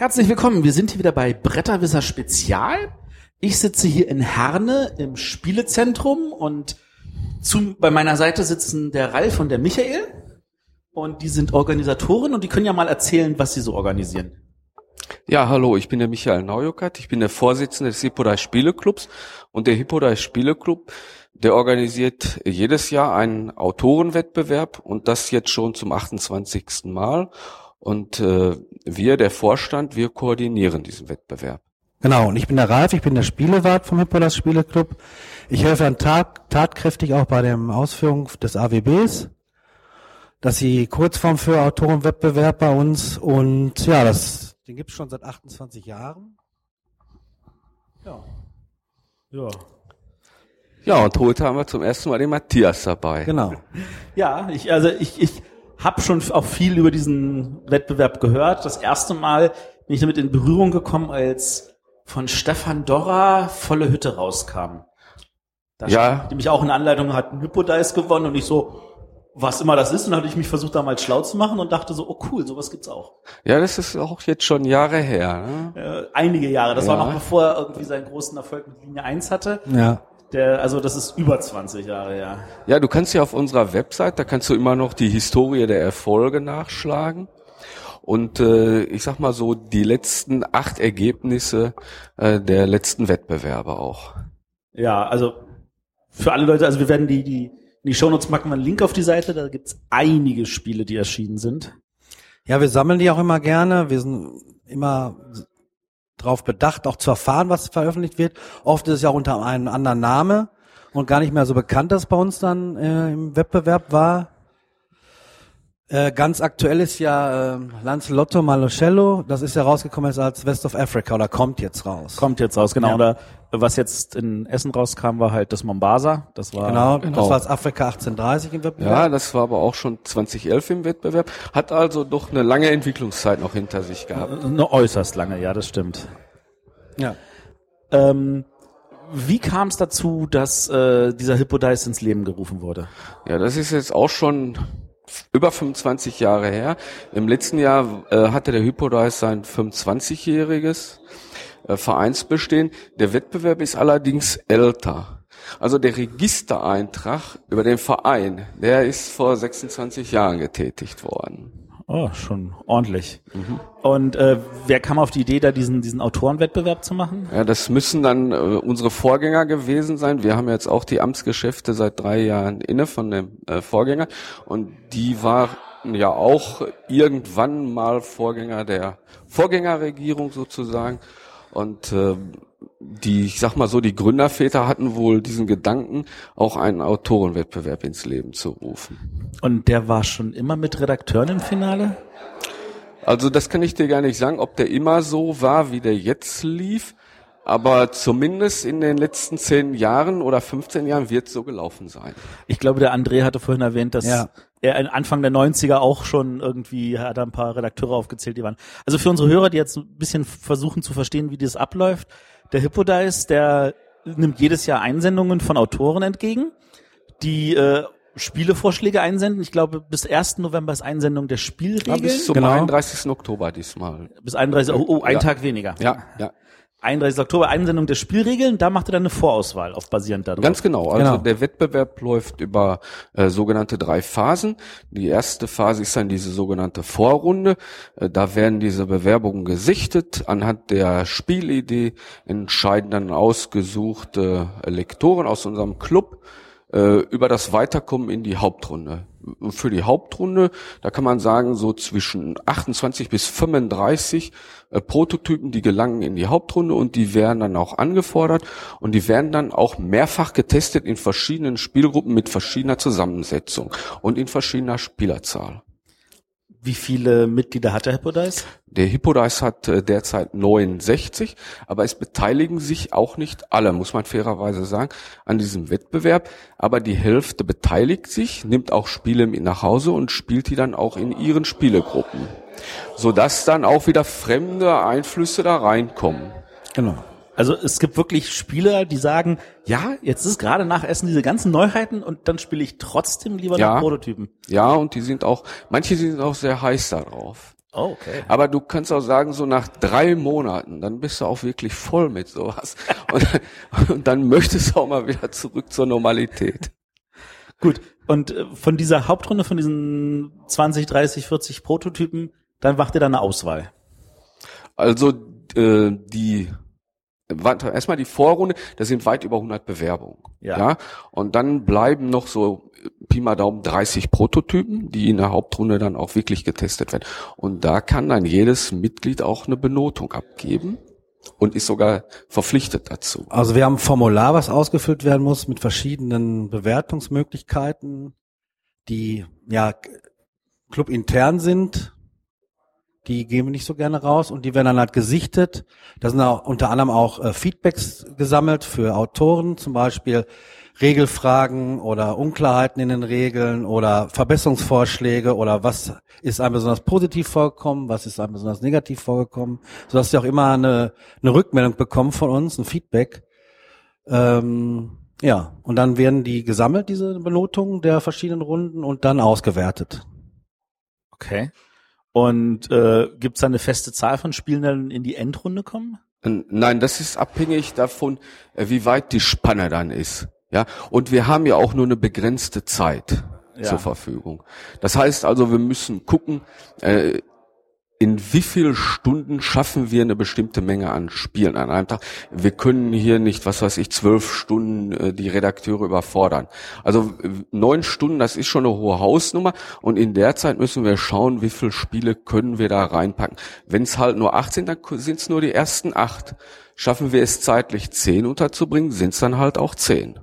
Herzlich willkommen. Wir sind hier wieder bei Bretterwisser Spezial. Ich sitze hier in Herne im Spielezentrum und zu, bei meiner Seite sitzen der Ralf und der Michael. Und die sind Organisatoren und die können ja mal erzählen, was sie so organisieren. Ja, hallo, ich bin der Michael Naujokat, ich bin der Vorsitzende des Hippodai Spieleclubs und der Hippodai Spieleclub, der organisiert jedes Jahr einen Autorenwettbewerb und das jetzt schon zum 28. Mal und äh, wir, der Vorstand, wir koordinieren diesen Wettbewerb. Genau, und ich bin der Ralf, ich bin der Spielewart vom Hippolas Spieleclub. Ich helfe dann tat, tatkräftig auch bei der Ausführung des AWBs. Das ist die Kurzform für Autorenwettbewerb bei uns und ja, das, den gibt's schon seit 28 Jahren. Ja. Ja. Ja, und heute haben wir zum ersten Mal den Matthias dabei. Genau. Ja, ich, also ich, ich habe schon auch viel über diesen Wettbewerb gehört. Das erste Mal bin ich damit in Berührung gekommen, als von Stefan Dorra volle Hütte rauskam. Da ja. Nämlich auch eine Anleitung hat ein Hypodice gewonnen und ich so, was immer das ist, und dann hatte ich mich versucht, da mal schlau zu machen und dachte so, oh cool, sowas gibt's auch. Ja, das ist auch jetzt schon Jahre her. Ne? Äh, einige Jahre. Das ja. war noch bevor er irgendwie seinen großen Erfolg mit Linie 1 hatte. Ja. Der, also das ist über 20 Jahre, ja. Ja, du kannst ja auf unserer Website, da kannst du immer noch die Historie der Erfolge nachschlagen. Und äh, ich sag mal so, die letzten acht Ergebnisse äh, der letzten Wettbewerbe auch. Ja, also für alle Leute, also wir werden die, die, in die Shownotes machen wir einen Link auf die Seite, da gibt's einige Spiele, die erschienen sind. Ja, wir sammeln die auch immer gerne. Wir sind immer darauf bedacht, auch zu erfahren, was veröffentlicht wird. Oft ist es ja unter einem anderen Name und gar nicht mehr so bekannt, dass bei uns dann äh, im Wettbewerb war. Äh, ganz aktuell ist ja äh, Lancelotto Malocello, das ist ja rausgekommen als West of Africa oder kommt jetzt raus. Kommt jetzt raus, genau. Ja. Oder was jetzt in Essen rauskam, war halt das Mombasa. Das war genau, genau. das war das Afrika 1830 im Wettbewerb. Ja, das war aber auch schon 2011 im Wettbewerb. Hat also doch eine lange Entwicklungszeit noch hinter sich gehabt. Eine äußerst lange, ja, das stimmt. Ja. Ähm, wie kam es dazu, dass äh, dieser Hippodice ins Leben gerufen wurde? Ja, das ist jetzt auch schon über 25 Jahre her. Im letzten Jahr äh, hatte der Hypodice sein 25-jähriges äh, Vereinsbestehen. Der Wettbewerb ist allerdings älter. Also der Registereintrag über den Verein, der ist vor 26 Jahren getätigt worden. Oh, schon ordentlich. Mhm. Und äh, wer kam auf die Idee, da diesen, diesen Autorenwettbewerb zu machen? Ja, das müssen dann äh, unsere Vorgänger gewesen sein. Wir haben jetzt auch die Amtsgeschäfte seit drei Jahren inne von dem äh, Vorgänger. Und die war ja auch irgendwann mal Vorgänger der Vorgängerregierung sozusagen. Und äh, die, ich sag mal so, die Gründerväter hatten wohl diesen Gedanken, auch einen Autorenwettbewerb ins Leben zu rufen. Und der war schon immer mit Redakteuren im Finale? Also das kann ich dir gar nicht sagen, ob der immer so war, wie der jetzt lief. Aber zumindest in den letzten zehn Jahren oder 15 Jahren wird es so gelaufen sein. Ich glaube, der André hatte vorhin erwähnt, dass ja. er Anfang der 90er auch schon irgendwie, hat er ein paar Redakteure aufgezählt, die waren. Also für unsere Hörer, die jetzt ein bisschen versuchen zu verstehen, wie das abläuft, der Hippodice, der nimmt jedes Jahr Einsendungen von Autoren entgegen, die äh, Spielevorschläge einsenden. Ich glaube, bis 1. November ist Einsendung der Spielregeln. Ja, bis zum genau. 31. Oktober diesmal. Bis 31. Oh, oh ein ja. Tag weniger. Ja, ja. 31. Oktober Einsendung der Spielregeln, da macht er dann eine Vorauswahl auf basierend darauf. Ganz genau. Also genau. der Wettbewerb läuft über äh, sogenannte drei Phasen. Die erste Phase ist dann diese sogenannte Vorrunde. Äh, da werden diese Bewerbungen gesichtet. Anhand der Spielidee entscheiden dann ausgesuchte Lektoren aus unserem Club äh, über das Weiterkommen in die Hauptrunde für die Hauptrunde, da kann man sagen, so zwischen 28 bis 35 äh, Prototypen, die gelangen in die Hauptrunde und die werden dann auch angefordert und die werden dann auch mehrfach getestet in verschiedenen Spielgruppen mit verschiedener Zusammensetzung und in verschiedener Spielerzahl. Wie viele Mitglieder hat der Hippodice? Der Hippodice hat äh, derzeit 69, aber es beteiligen sich auch nicht alle, muss man fairerweise sagen, an diesem Wettbewerb. Aber die Hälfte beteiligt sich, nimmt auch Spiele mit nach Hause und spielt die dann auch in ihren Spielegruppen, sodass dann auch wieder fremde Einflüsse da reinkommen. Genau. Also es gibt wirklich Spieler, die sagen, ja, jetzt ist gerade nach Essen diese ganzen Neuheiten und dann spiele ich trotzdem lieber ja, nach Prototypen. Ja, und die sind auch, manche sind auch sehr heiß darauf. Oh, okay. Aber du kannst auch sagen, so nach drei Monaten, dann bist du auch wirklich voll mit sowas. und, und dann möchtest du auch mal wieder zurück zur Normalität. Gut. Und äh, von dieser Hauptrunde, von diesen 20, 30, 40 Prototypen, dann macht ihr dann eine Auswahl. Also äh, die erstmal die Vorrunde, da sind weit über 100 Bewerbungen. Ja. ja. Und dann bleiben noch so Pi mal Daumen 30 Prototypen, die in der Hauptrunde dann auch wirklich getestet werden. Und da kann dann jedes Mitglied auch eine Benotung abgeben und ist sogar verpflichtet dazu. Also wir haben ein Formular, was ausgefüllt werden muss mit verschiedenen Bewertungsmöglichkeiten, die ja clubintern sind die geben wir nicht so gerne raus und die werden dann halt gesichtet. Da sind auch unter anderem auch äh, Feedbacks gesammelt für Autoren, zum Beispiel Regelfragen oder Unklarheiten in den Regeln oder Verbesserungsvorschläge oder was ist einem besonders positiv vorgekommen, was ist einem besonders negativ vorgekommen, sodass sie auch immer eine, eine Rückmeldung bekommen von uns, ein Feedback. Ähm, ja, und dann werden die gesammelt, diese Benotungen der verschiedenen Runden und dann ausgewertet. Okay. Und äh, gibt es da eine feste Zahl von Spielen, die dann in die Endrunde kommen? Nein, das ist abhängig davon, äh, wie weit die Spanne dann ist. Ja, und wir haben ja auch nur eine begrenzte Zeit ja. zur Verfügung. Das heißt also, wir müssen gucken, äh, in wie viel Stunden schaffen wir eine bestimmte Menge an Spielen an einem Tag? Wir können hier nicht, was weiß ich, zwölf Stunden äh, die Redakteure überfordern. Also neun Stunden, das ist schon eine hohe Hausnummer und in der Zeit müssen wir schauen, wie viele Spiele können wir da reinpacken. Wenn es halt nur acht sind, dann sind es nur die ersten acht. Schaffen wir es zeitlich zehn unterzubringen, sind es dann halt auch zehn.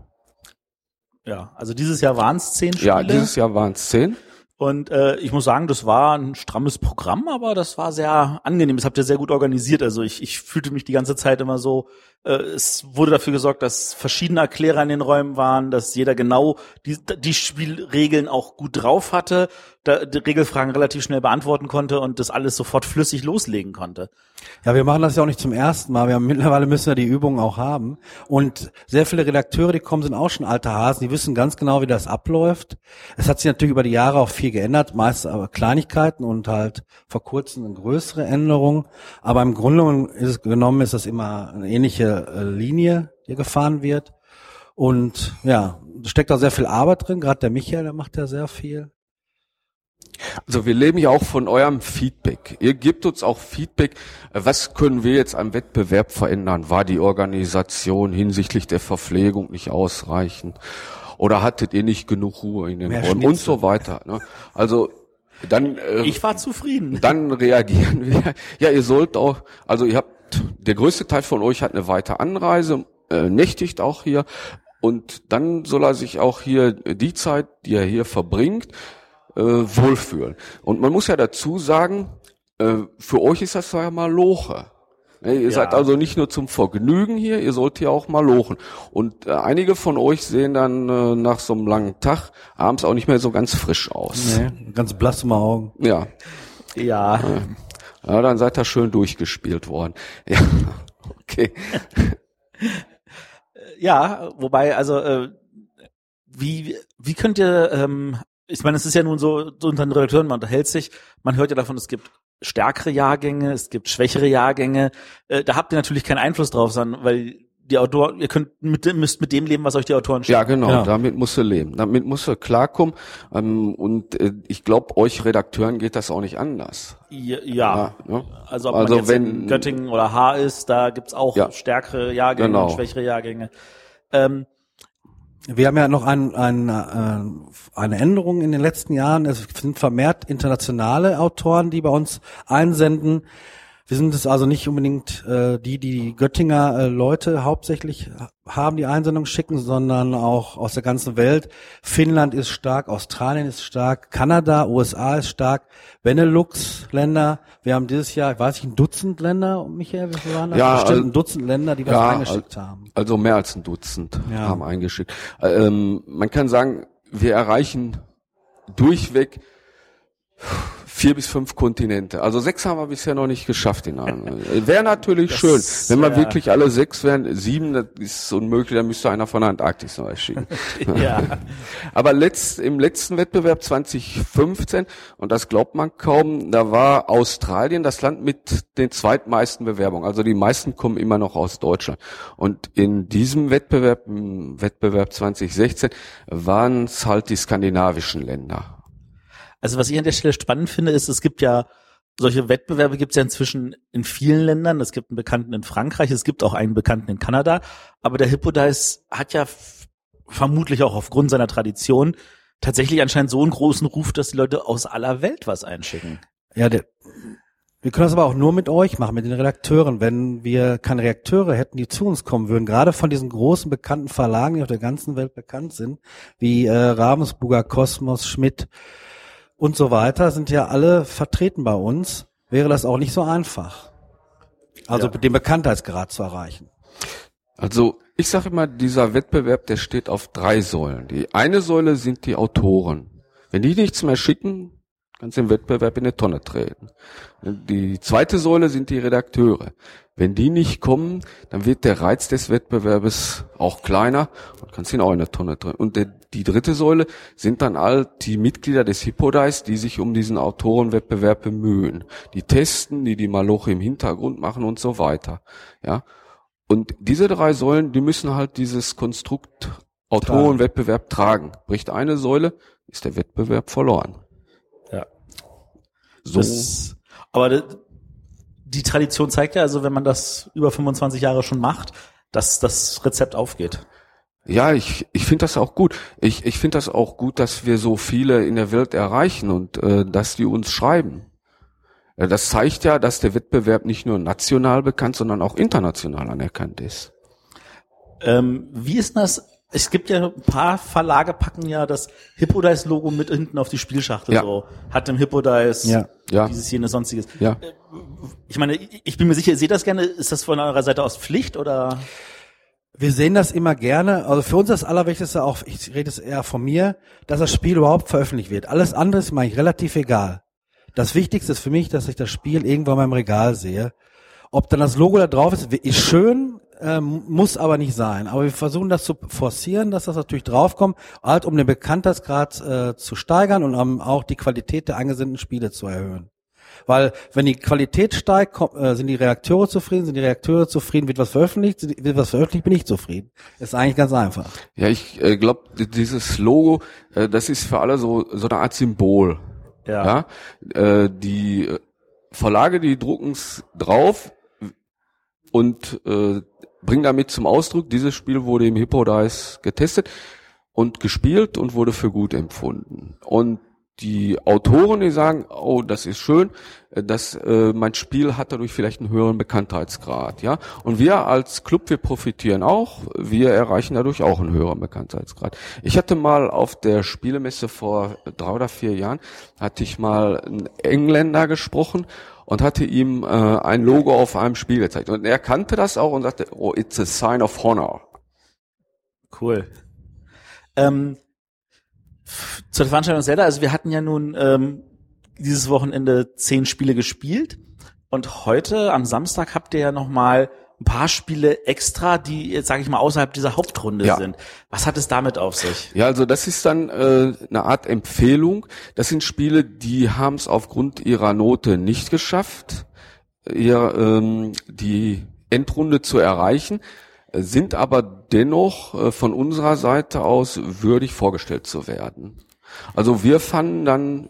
Ja, also dieses Jahr waren es zehn Spiele. Ja, dieses Jahr waren es zehn. Und äh, ich muss sagen, das war ein strammes Programm, aber das war sehr angenehm. Das habt ihr sehr gut organisiert. Also ich, ich fühlte mich die ganze Zeit immer so, es wurde dafür gesorgt, dass verschiedene Erklärer in den Räumen waren, dass jeder genau die, die Spielregeln auch gut drauf hatte, die Regelfragen relativ schnell beantworten konnte und das alles sofort flüssig loslegen konnte. Ja, wir machen das ja auch nicht zum ersten Mal. Wir haben, mittlerweile müssen wir die Übungen auch haben. Und sehr viele Redakteure, die kommen, sind auch schon alte Hasen. Die wissen ganz genau, wie das abläuft. Es hat sich natürlich über die Jahre auch viel geändert, meist aber Kleinigkeiten und halt vor kurzem größere Änderung. Aber im Grunde ist es genommen, ist das immer eine ähnliche äh, Linie, die gefahren wird. Und ja, steckt da sehr viel Arbeit drin. Gerade der Michael, der macht ja sehr viel. Also wir leben ja auch von eurem Feedback. Ihr gebt uns auch Feedback. Was können wir jetzt am Wettbewerb verändern? War die Organisation hinsichtlich der Verpflegung nicht ausreichend? Oder hattet ihr nicht genug Ruhe in den Mehr Räumen und so weiter? Ne? Also dann äh, ich war zufrieden. Dann reagieren wir. Ja, ihr sollt auch. Also ihr habt der größte Teil von euch hat eine weite Anreise, äh, nächtigt auch hier. Und dann soll er sich auch hier die Zeit, die er hier verbringt, äh, wohlfühlen. Und man muss ja dazu sagen, äh, für euch ist das ja mal Loche. Ne, ihr ja. seid also nicht nur zum Vergnügen hier, ihr sollt hier auch mal lochen. Und äh, einige von euch sehen dann äh, nach so einem langen Tag abends auch nicht mehr so ganz frisch aus. Nee, ganz blass im Augen. Ja. Ja. Ja, dann seid ihr schön durchgespielt worden. Ja, okay. ja, wobei, also äh, wie, wie könnt ihr ähm, ich meine, es ist ja nun so, so unter den Redakteuren, man unterhält sich, man hört ja davon, es gibt stärkere Jahrgänge, es gibt schwächere Jahrgänge. Äh, da habt ihr natürlich keinen Einfluss drauf, sondern weil die Autoren, ihr könnt mit, müsst mit dem leben, was euch die Autoren schicken. Ja, genau, ja. damit musst du leben. Damit musst du klarkommen. Ähm, und äh, ich glaube, euch Redakteuren geht das auch nicht anders. Ja, ja. ja also ob also man jetzt wenn, in Göttingen oder Haar ist, da gibt's auch ja. stärkere Jahrgänge genau. und schwächere Jahrgänge. Ähm, wir haben ja noch ein, ein, äh, eine Änderung in den letzten Jahren. Es sind vermehrt internationale Autoren, die bei uns einsenden. Wir sind es also nicht unbedingt äh, die, die, die Göttinger äh, Leute hauptsächlich haben, die Einsendung schicken, sondern auch aus der ganzen Welt. Finnland ist stark, Australien ist stark, Kanada, USA ist stark, Benelux-Länder. Wir haben dieses Jahr, ich weiß nicht, ein Dutzend Länder, Michael, wie viele waren das? Ja, Bestimmt also, ein Dutzend Länder, die was ja, eingeschickt haben. Also mehr als ein Dutzend ja. haben eingeschickt. Ähm, man kann sagen, wir erreichen durchweg vier bis fünf Kontinente. Also sechs haben wir bisher noch nicht geschafft in einem. Wäre natürlich das, schön, wenn wir ja. wirklich alle sechs wären. Sieben, das ist unmöglich, da müsste einer von der Antarktis neu schicken. ja. Aber letzt, im letzten Wettbewerb 2015, und das glaubt man kaum, da war Australien das Land mit den zweitmeisten Bewerbungen. Also die meisten kommen immer noch aus Deutschland. Und in diesem Wettbewerb, im Wettbewerb 2016, waren es halt die skandinavischen Länder. Also was ich an der Stelle spannend finde, ist, es gibt ja solche Wettbewerbe gibt es ja inzwischen in vielen Ländern. Es gibt einen Bekannten in Frankreich, es gibt auch einen Bekannten in Kanada. Aber der Hippodice hat ja vermutlich auch aufgrund seiner Tradition tatsächlich anscheinend so einen großen Ruf, dass die Leute aus aller Welt was einschicken. Ja, der, wir können das aber auch nur mit euch machen, mit den Redakteuren. Wenn wir keine Redakteure hätten, die zu uns kommen würden, gerade von diesen großen bekannten Verlagen, die auf der ganzen Welt bekannt sind, wie äh, Ravensburger, Kosmos, Schmidt, und so weiter sind ja alle vertreten bei uns, wäre das auch nicht so einfach. Also ja. den Bekanntheitsgrad zu erreichen. Also ich sage immer, dieser Wettbewerb, der steht auf drei Säulen. Die eine Säule sind die Autoren. Wenn die nichts mehr schicken, kannst du den Wettbewerb in eine Tonne treten. Die zweite Säule sind die Redakteure. Wenn die nicht kommen, dann wird der Reiz des Wettbewerbes auch kleiner und kannst ihn auch in eine Tonne treten. Und der, die dritte Säule sind dann all die Mitglieder des Hippodice, die sich um diesen Autorenwettbewerb bemühen. Die testen, die die Maloche im Hintergrund machen und so weiter. Ja. Und diese drei Säulen, die müssen halt dieses Konstrukt Autorenwettbewerb tragen. Bricht eine Säule, ist der Wettbewerb verloren. So. Das, aber die Tradition zeigt ja, also wenn man das über 25 Jahre schon macht, dass das Rezept aufgeht. Ja, ich, ich finde das auch gut. Ich, ich finde das auch gut, dass wir so viele in der Welt erreichen und äh, dass die uns schreiben. Äh, das zeigt ja, dass der Wettbewerb nicht nur national bekannt, sondern auch international anerkannt ist. Ähm, wie ist das es gibt ja ein paar Verlage packen ja das Hippodice-Logo mit hinten auf die Spielschachtel ja. so. Hat im Hippodice ja. Ja. dieses jenes sonstiges. Ja. Äh, ich meine, ich bin mir sicher, ihr seht das gerne. Ist das von eurer Seite aus Pflicht oder? Wir sehen das immer gerne. Also für uns das Allerwichtigste auch, ich rede es eher von mir, dass das Spiel überhaupt veröffentlicht wird. Alles andere ist mir eigentlich relativ egal. Das Wichtigste ist für mich, dass ich das Spiel irgendwo in meinem Regal sehe. Ob dann das Logo da drauf ist, ist schön, ähm, muss aber nicht sein. Aber wir versuchen das zu forcieren, dass das natürlich draufkommt, halt um den Bekanntheitsgrad äh, zu steigern und um auch die Qualität der angesendeten Spiele zu erhöhen. Weil wenn die Qualität steigt, kommt, äh, sind die Reakteure zufrieden, sind die Reakteure zufrieden, wird was veröffentlicht, wird was veröffentlicht, bin ich zufrieden. Ist eigentlich ganz einfach. Ja, ich äh, glaube, dieses Logo, äh, das ist für alle so so eine Art Symbol. Ja. ja? Äh, die Verlage, die drucken's drauf und äh, bringen damit zum Ausdruck, dieses Spiel wurde im Hippodice getestet und gespielt und wurde für gut empfunden. Und die Autoren, die sagen, oh, das ist schön, äh, dass äh, mein Spiel hat dadurch vielleicht einen höheren Bekanntheitsgrad, ja. Und wir als Club, wir profitieren auch, wir erreichen dadurch auch einen höheren Bekanntheitsgrad. Ich hatte mal auf der Spielemesse vor drei oder vier Jahren, hatte ich mal einen Engländer gesprochen und hatte ihm äh, ein Logo auf einem Spiel gezeigt. Und er kannte das auch und sagte, oh, it's a sign of honor. Cool. Ähm, zur Veranstaltung selber, also wir hatten ja nun ähm, dieses Wochenende zehn Spiele gespielt und heute am Samstag habt ihr ja nochmal ein paar Spiele extra, die jetzt sage ich mal außerhalb dieser Hauptrunde ja. sind. Was hat es damit auf sich? Ja, also das ist dann äh, eine Art Empfehlung. Das sind Spiele, die haben es aufgrund ihrer Note nicht geschafft, ihr, ähm, die Endrunde zu erreichen, sind aber dennoch äh, von unserer Seite aus würdig vorgestellt zu werden. Also wir fanden dann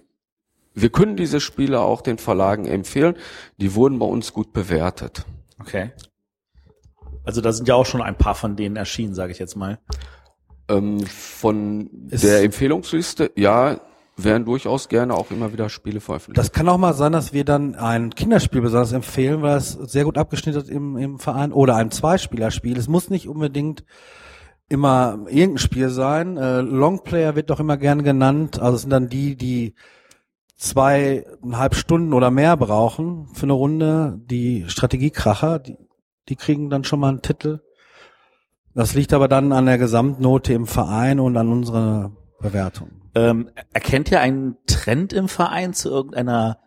wir können diese Spiele auch den Verlagen empfehlen. Die wurden bei uns gut bewertet. Okay. Also da sind ja auch schon ein paar von denen erschienen, sage ich jetzt mal. Ähm, von Ist der Empfehlungsliste, ja, werden durchaus gerne auch immer wieder Spiele veröffentlicht. Das kann auch mal sein, dass wir dann ein Kinderspiel besonders empfehlen, weil es sehr gut abgeschnitten ist im, im Verein oder ein Zweispielerspiel. Es muss nicht unbedingt immer irgendein Spiel sein. Äh, Longplayer wird doch immer gerne genannt. Also es sind dann die, die zweieinhalb Stunden oder mehr brauchen für eine Runde. Die Strategiekracher, die die kriegen dann schon mal einen Titel. Das liegt aber dann an der Gesamtnote im Verein und an unserer Bewertung. Ähm, erkennt ihr einen Trend im Verein zu irgendeiner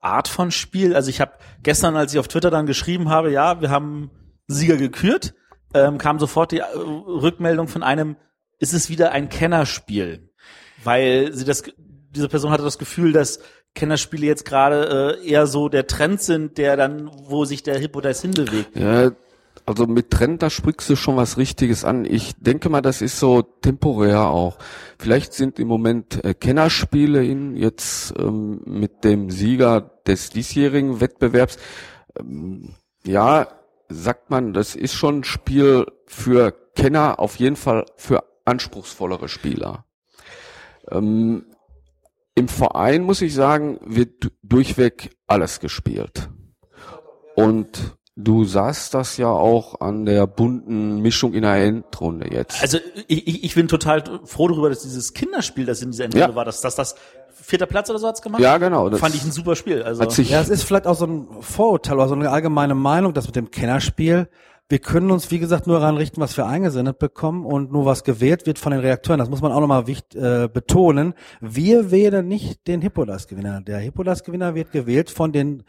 Art von Spiel? Also ich habe gestern, als ich auf Twitter dann geschrieben habe, ja, wir haben Sieger gekürt, ähm, kam sofort die äh, Rückmeldung von einem, ist es wieder ein Kennerspiel? Weil sie das, diese Person hatte das Gefühl, dass Kennerspiele jetzt gerade äh, eher so der Trend sind, der dann, wo sich der Hippo das hinbewegt. Ja, also mit Trend, da sprichst du schon was Richtiges an. Ich denke mal, das ist so temporär auch. Vielleicht sind im Moment äh, Kennerspiele in jetzt ähm, mit dem Sieger des diesjährigen Wettbewerbs. Ähm, ja, sagt man, das ist schon ein Spiel für Kenner, auf jeden Fall für anspruchsvollere Spieler. Ähm, Im Verein muss ich sagen, wird durchweg alles gespielt. Und Du sahst das ja auch an der bunten Mischung in der Endrunde jetzt. Also ich, ich bin total froh darüber, dass dieses Kinderspiel, das in dieser Endrunde ja. war, dass, dass das vierter Platz oder so hat's gemacht. Ja, genau. Das fand ich ein super Spiel. Also ja, es ist vielleicht auch so ein Vorurteil oder so eine allgemeine Meinung, dass mit dem Kennerspiel wir können uns, wie gesagt, nur daran richten, was wir eingesendet bekommen und nur was gewählt wird von den Reakteuren. Das muss man auch nochmal äh, betonen. Wir wählen nicht den Hippodas-Gewinner. Der Hippodas-Gewinner wird gewählt von den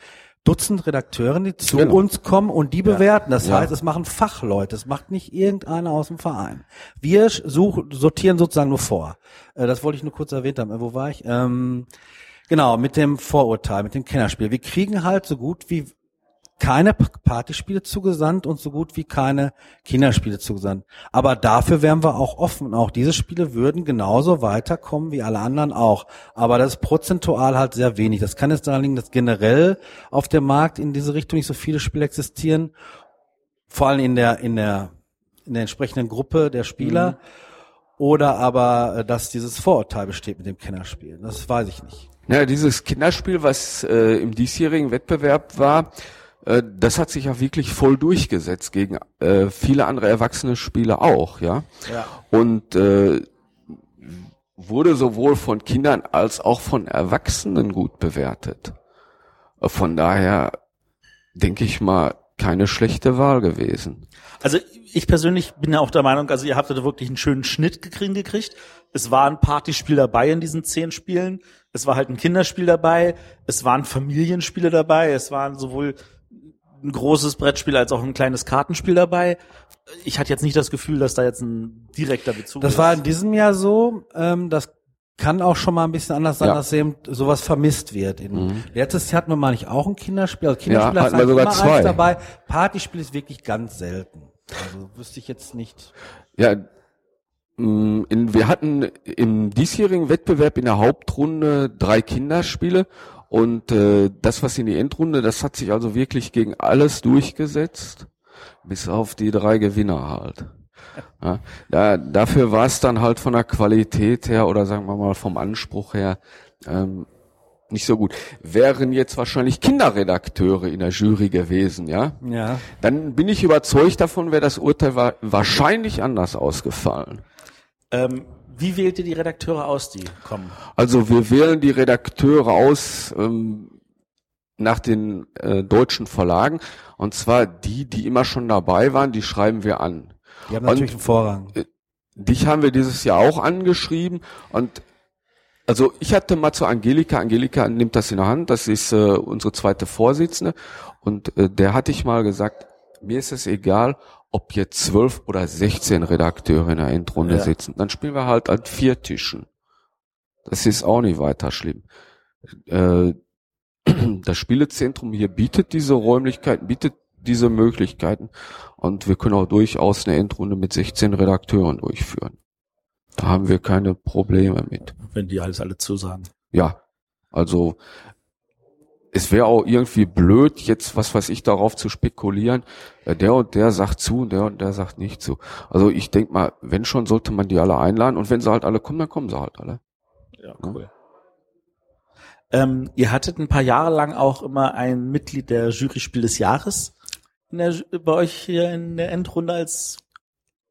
Dutzend Redakteuren, die zu genau. uns kommen und die bewerten. Das ja. heißt, es machen Fachleute, es macht nicht irgendeiner aus dem Verein. Wir suchen, sortieren sozusagen nur vor. Äh, das wollte ich nur kurz erwähnt haben. Äh, wo war ich? Ähm, genau, mit dem Vorurteil, mit dem Kennerspiel. Wir kriegen halt so gut wie keine Partyspiele zugesandt und so gut wie keine Kinderspiele zugesandt. Aber dafür wären wir auch offen. Auch diese Spiele würden genauso weiterkommen wie alle anderen auch. Aber das ist prozentual halt sehr wenig. Das kann jetzt daran liegen, dass generell auf dem Markt in diese Richtung nicht so viele Spiele existieren. Vor allem in der, in der, in der entsprechenden Gruppe der Spieler. Mhm. Oder aber, äh, dass dieses Vorurteil besteht mit dem Kinderspiel. Das weiß ich nicht. Ja, dieses Kinderspiel, was äh, im diesjährigen Wettbewerb war, das hat sich ja wirklich voll durchgesetzt gegen äh, viele andere erwachsene Spieler auch, ja. ja. Und äh, wurde sowohl von Kindern als auch von Erwachsenen gut bewertet. Äh, von daher denke ich mal keine schlechte Wahl gewesen. Also ich persönlich bin ja auch der Meinung, also ihr habt da wirklich einen schönen Schnitt gekriegt. Es war ein Partyspiel dabei in diesen zehn Spielen. Es war halt ein Kinderspiel dabei. Es waren Familienspiele dabei. Es waren sowohl ein großes Brettspiel als auch ein kleines Kartenspiel dabei. Ich hatte jetzt nicht das Gefühl, dass da jetzt ein direkter Bezug das ist. Das war in diesem Jahr so. Ähm, das kann auch schon mal ein bisschen anders sein, ja. dass eben sowas vermisst wird. In, mhm. Letztes Jahr hatten wir mal nicht auch ein Kinderspiel. Also Kinderspiel ja, hatten wir sogar zwei. dabei. Partyspiel ist wirklich ganz selten. Also wüsste ich jetzt nicht. Ja, mm, in, wir hatten im diesjährigen Wettbewerb in der Hauptrunde drei Kinderspiele und äh, das, was in die Endrunde, das hat sich also wirklich gegen alles durchgesetzt, bis auf die drei Gewinner halt. Ja, da, dafür war es dann halt von der Qualität her oder sagen wir mal vom Anspruch her ähm, nicht so gut. Wären jetzt wahrscheinlich Kinderredakteure in der Jury gewesen, ja? Ja. Dann bin ich überzeugt davon, wäre das Urteil war wahrscheinlich anders ausgefallen. Ähm, wie wählt ihr die Redakteure aus, die kommen? Also wir wählen die Redakteure aus ähm, nach den äh, deutschen Verlagen und zwar die, die immer schon dabei waren, die schreiben wir an. Die haben natürlich und, einen Vorrang. Äh, dich haben wir dieses Jahr auch angeschrieben und also ich hatte mal zu Angelika, Angelika nimmt das in der Hand, das ist äh, unsere zweite Vorsitzende und äh, der hatte ich mal gesagt, mir ist es egal, ob jetzt zwölf oder sechzehn Redakteure in der Endrunde ja. sitzen. Dann spielen wir halt an vier Tischen. Das ist auch nicht weiter schlimm. Äh, das Spielezentrum hier bietet diese Räumlichkeiten, bietet diese Möglichkeiten und wir können auch durchaus eine Endrunde mit 16 Redakteuren durchführen. Da haben wir keine Probleme mit. Wenn die alles alle zusagen. Ja, also es wäre auch irgendwie blöd, jetzt was weiß ich darauf zu spekulieren. Äh, der und der sagt zu und der und der sagt nicht zu. Also ich denke mal, wenn schon, sollte man die alle einladen und wenn sie halt alle kommen, dann kommen sie halt alle. Ja, cool. Ja. Ähm, ihr hattet ein paar Jahre lang auch immer ein Mitglied der Jury Spiel des Jahres in der, bei euch hier in der Endrunde als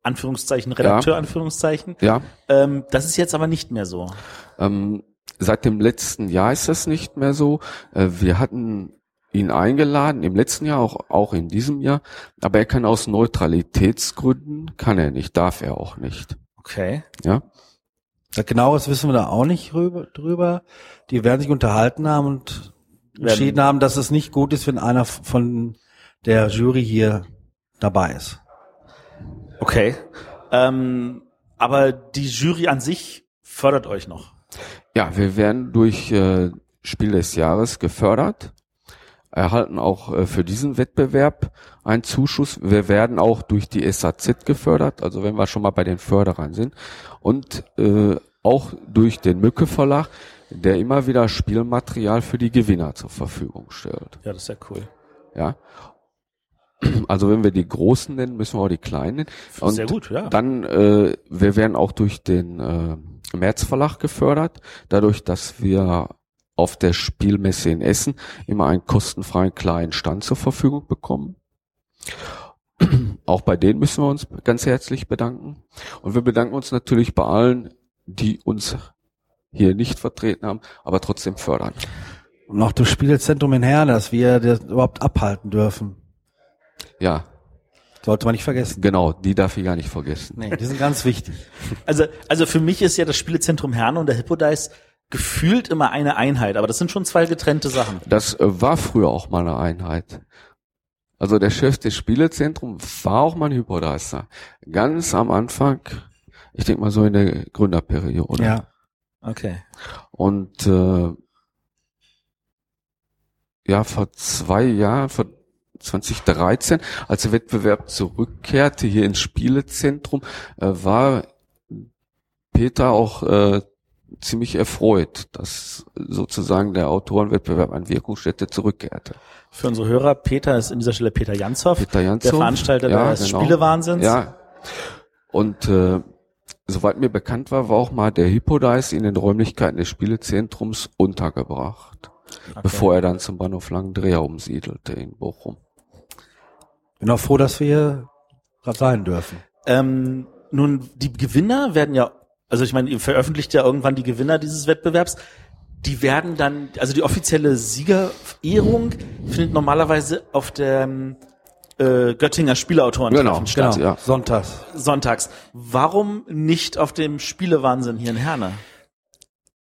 Anführungszeichen, Redakteur, ja. Anführungszeichen. Ja. Ähm, das ist jetzt aber nicht mehr so. Ähm, Seit dem letzten Jahr ist das nicht mehr so. Äh, wir hatten ihn eingeladen, im letzten Jahr, auch, auch in diesem Jahr, aber er kann aus Neutralitätsgründen, kann er nicht, darf er auch nicht. Okay. Ja. Genaues wissen wir da auch nicht drüber. Die werden sich unterhalten haben und entschieden haben, dass es nicht gut ist, wenn einer von der Jury hier dabei ist. Okay. Ähm, aber die Jury an sich fördert euch noch. Ja, wir werden durch äh, Spiel des Jahres gefördert, erhalten auch äh, für diesen Wettbewerb einen Zuschuss. Wir werden auch durch die SAZ gefördert, also wenn wir schon mal bei den Förderern sind. Und äh, auch durch den Mücke Verlag, der immer wieder Spielmaterial für die Gewinner zur Verfügung stellt. Ja, das ist ja cool. Ja. Also wenn wir die Großen nennen, müssen wir auch die Kleinen nennen. Und Sehr gut, ja. Dann, äh, wir werden auch durch den äh, März Verlag gefördert, dadurch, dass wir auf der Spielmesse in Essen immer einen kostenfreien kleinen Stand zur Verfügung bekommen. Auch bei denen müssen wir uns ganz herzlich bedanken. Und wir bedanken uns natürlich bei allen, die uns hier nicht vertreten haben, aber trotzdem fördern. Und auch das Spielzentrum in Herne, dass wir das überhaupt abhalten dürfen. Ja. Sollte man nicht vergessen. Genau, die darf ich gar nicht vergessen. Nee, die sind ganz wichtig. Also, also für mich ist ja das Spielezentrum Herne und der Hippodice gefühlt immer eine Einheit, aber das sind schon zwei getrennte Sachen. Das äh, war früher auch mal eine Einheit. Also der Chef des Spielezentrums war auch mal ein Hyperdicer. Ganz am Anfang, ich denke mal so in der Gründerperiode. Ja. Okay. Und äh, ja, vor zwei Jahren, vor 2013, als der Wettbewerb zurückkehrte hier ins Spielezentrum, äh, war Peter auch äh, ziemlich erfreut, dass sozusagen der Autorenwettbewerb an Wirkungsstätte zurückkehrte. Für unsere Hörer, Peter ist in dieser Stelle Peter Janshoff, Peter Janshoff, der Veranstalter ja, des genau. Spielewahnsinns. Ja. Und äh, soweit mir bekannt war, war auch mal der Hippodice in den Räumlichkeiten des Spielezentrums untergebracht, Okay. bevor er dann zum Bahnhof Langendreher umsiedelte in Bochum. Bin auch froh, dass wir hier gerade sein dürfen. Ähm, nun, die Gewinner werden ja, also ich meine, ihr veröffentlicht ja irgendwann die Gewinner dieses Wettbewerbs. Die werden dann, also die offizielle Siegerehrung findet normalerweise auf der äh, Göttinger Spieleautoren Genau, statt. Ja. Sonntags. Sonntags. Warum nicht auf dem Spielewahnsinn hier in Herne?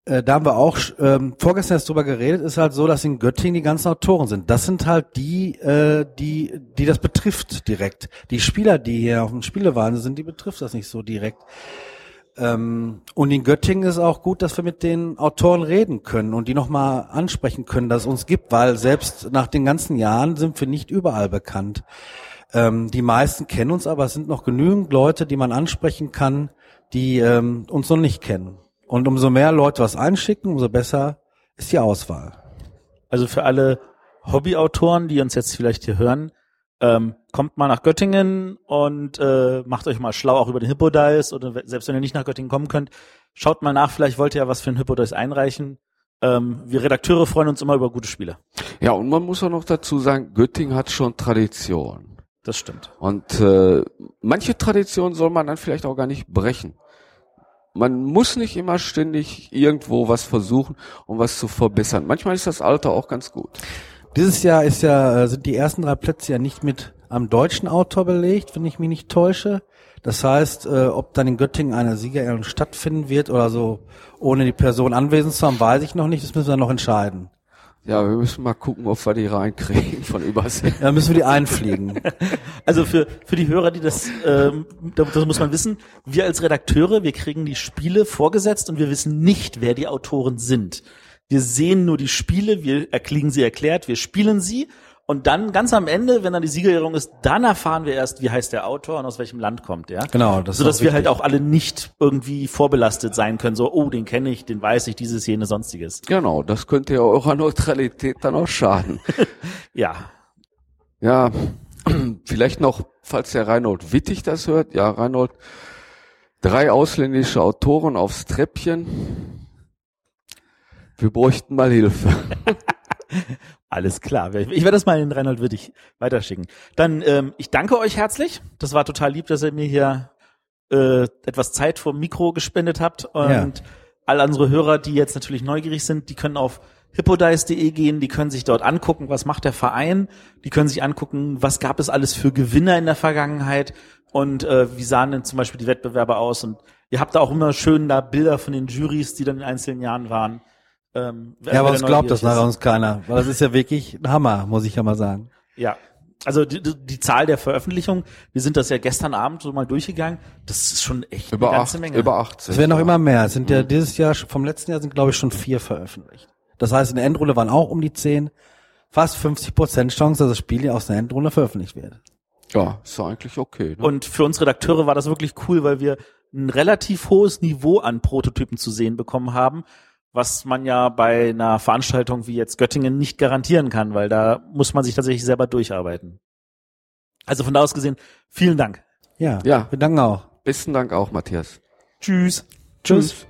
Äh, da haben wir auch ähm, vorgestern erst drüber geredet, ist halt so, dass in Göttingen die ganzen Autoren sind. Das sind halt die, äh, die, die das betrifft direkt. Die Spieler, die hier auf dem Spielewahnsinn sind, die betrifft das nicht so direkt. Ähm, und in Göttingen ist auch gut, dass wir mit den Autoren reden können und die nochmal ansprechen können, dass es uns gibt, weil selbst nach den ganzen Jahren sind wir nicht überall bekannt. Ähm, die meisten kennen uns, aber es sind noch genügend Leute, die man ansprechen kann, die ähm, uns noch nicht kennen. Und umso mehr Leute was einschicken, umso besser ist die Auswahl. Also für alle Hobbyautoren, die uns jetzt vielleicht hier hören, ähm, kommt mal nach Göttingen und äh, macht euch mal schlau auch über den Hippodice oder selbst wenn ihr nicht nach Göttingen kommen könnt, schaut mal nach, vielleicht wollt ihr ja was für den Hippodice einreichen. Ähm, wir Redakteure freuen uns immer über gute Spiele. Ja, und man muss auch noch dazu sagen, Göttingen hat schon Tradition. Das stimmt. Und äh, manche Traditionen soll man dann vielleicht auch gar nicht brechen. Man muss nicht immer ständig irgendwo was versuchen, um was zu verbessern. Manchmal ist das Alter auch ganz gut. Dieses Jahr ist ja, äh, sind die ersten drei Plätze ja nicht mit am deutschen Autor belegt, wenn ich mich nicht täusche. Das heißt, äh, ob dann in Göttingen eine Siegerehrung stattfinden wird oder so, ohne die Person anwesend zu haben, weiß ich noch nicht. Das müssen wir noch entscheiden. Ja, wir müssen mal gucken, ob wir die reinkriegen von Übersee. Da müssen wir die einfliegen. Also für, für die Hörer, die das, ähm, das muss man wissen, wir als Redakteure, wir kriegen die Spiele vorgesetzt und wir wissen nicht, wer die Autoren sind. Wir sehen nur die Spiele, wir erkliegen sie erklärt, wir spielen sie und dann ganz am Ende, wenn dann die Siegerehrung ist, dann erfahren wir erst, wie heißt der Autor und aus welchem Land kommt, ja. Genau, das Sodass auch wir halt auch alle nicht irgendwie vorbelastet sein können, so, oh, den kenne ich, den weiß ich, dieses, jene, sonstiges. Genau, das könnte ja eurer Neutralität dann auch schaden. Ja. Ja, vielleicht noch, falls der Reinhold Wittig das hört. Ja, Reinhold, drei ausländische Autoren aufs Treppchen. Wir bräuchten mal Hilfe. Alles klar. Ich werde das mal in Reinhold Wittig weiterschicken. Dann, ähm, ich danke euch herzlich. Das war total lieb, dass ihr mir hier äh, etwas Zeit vor dem Mikro gespendet habt. Und Ja. all unsere Hörer, die jetzt natürlich neugierig sind, die können auf hippodice.de gehen, die können sich dort angucken, was macht der Verein, die können sich angucken, was gab es alles für Gewinner in der Vergangenheit und äh, wie sahen denn zum Beispiel die Wettbewerbe aus und Ihr habt da auch immer schön da Bilder von den Juries, die dann in einzelnen Jahren waren. Ähm, ja, aber uns glaubt das nachher uns keiner, weil das ist ja wirklich ein Hammer, muss ich ja mal sagen. Ja, also die, die Zahl der Veröffentlichungen, wir sind das ja gestern Abend so mal durchgegangen, das ist schon echt über eine ganze acht, Menge. Über 80. Es werden noch immer mehr. Es sind ja mhm. dieses Jahr, vom letzten Jahr sind glaube ich schon vier veröffentlicht. Das heißt, in der Endrunde waren auch um die zehn, fast 50 Prozent Chance, dass das Spiel ja aus der Endrunde veröffentlicht wird. Ja, ist eigentlich okay. Ne? Und für uns Redakteure war das wirklich cool, weil wir ein relativ hohes Niveau an Prototypen zu sehen bekommen haben, was man ja bei einer Veranstaltung wie jetzt Göttingen nicht garantieren kann, weil da muss man sich tatsächlich selber durcharbeiten. Also von da aus gesehen, vielen Dank. Ja, ja. wir danken auch. Besten Dank auch, Matthias. Tschüss. Tschüss. Tschüss.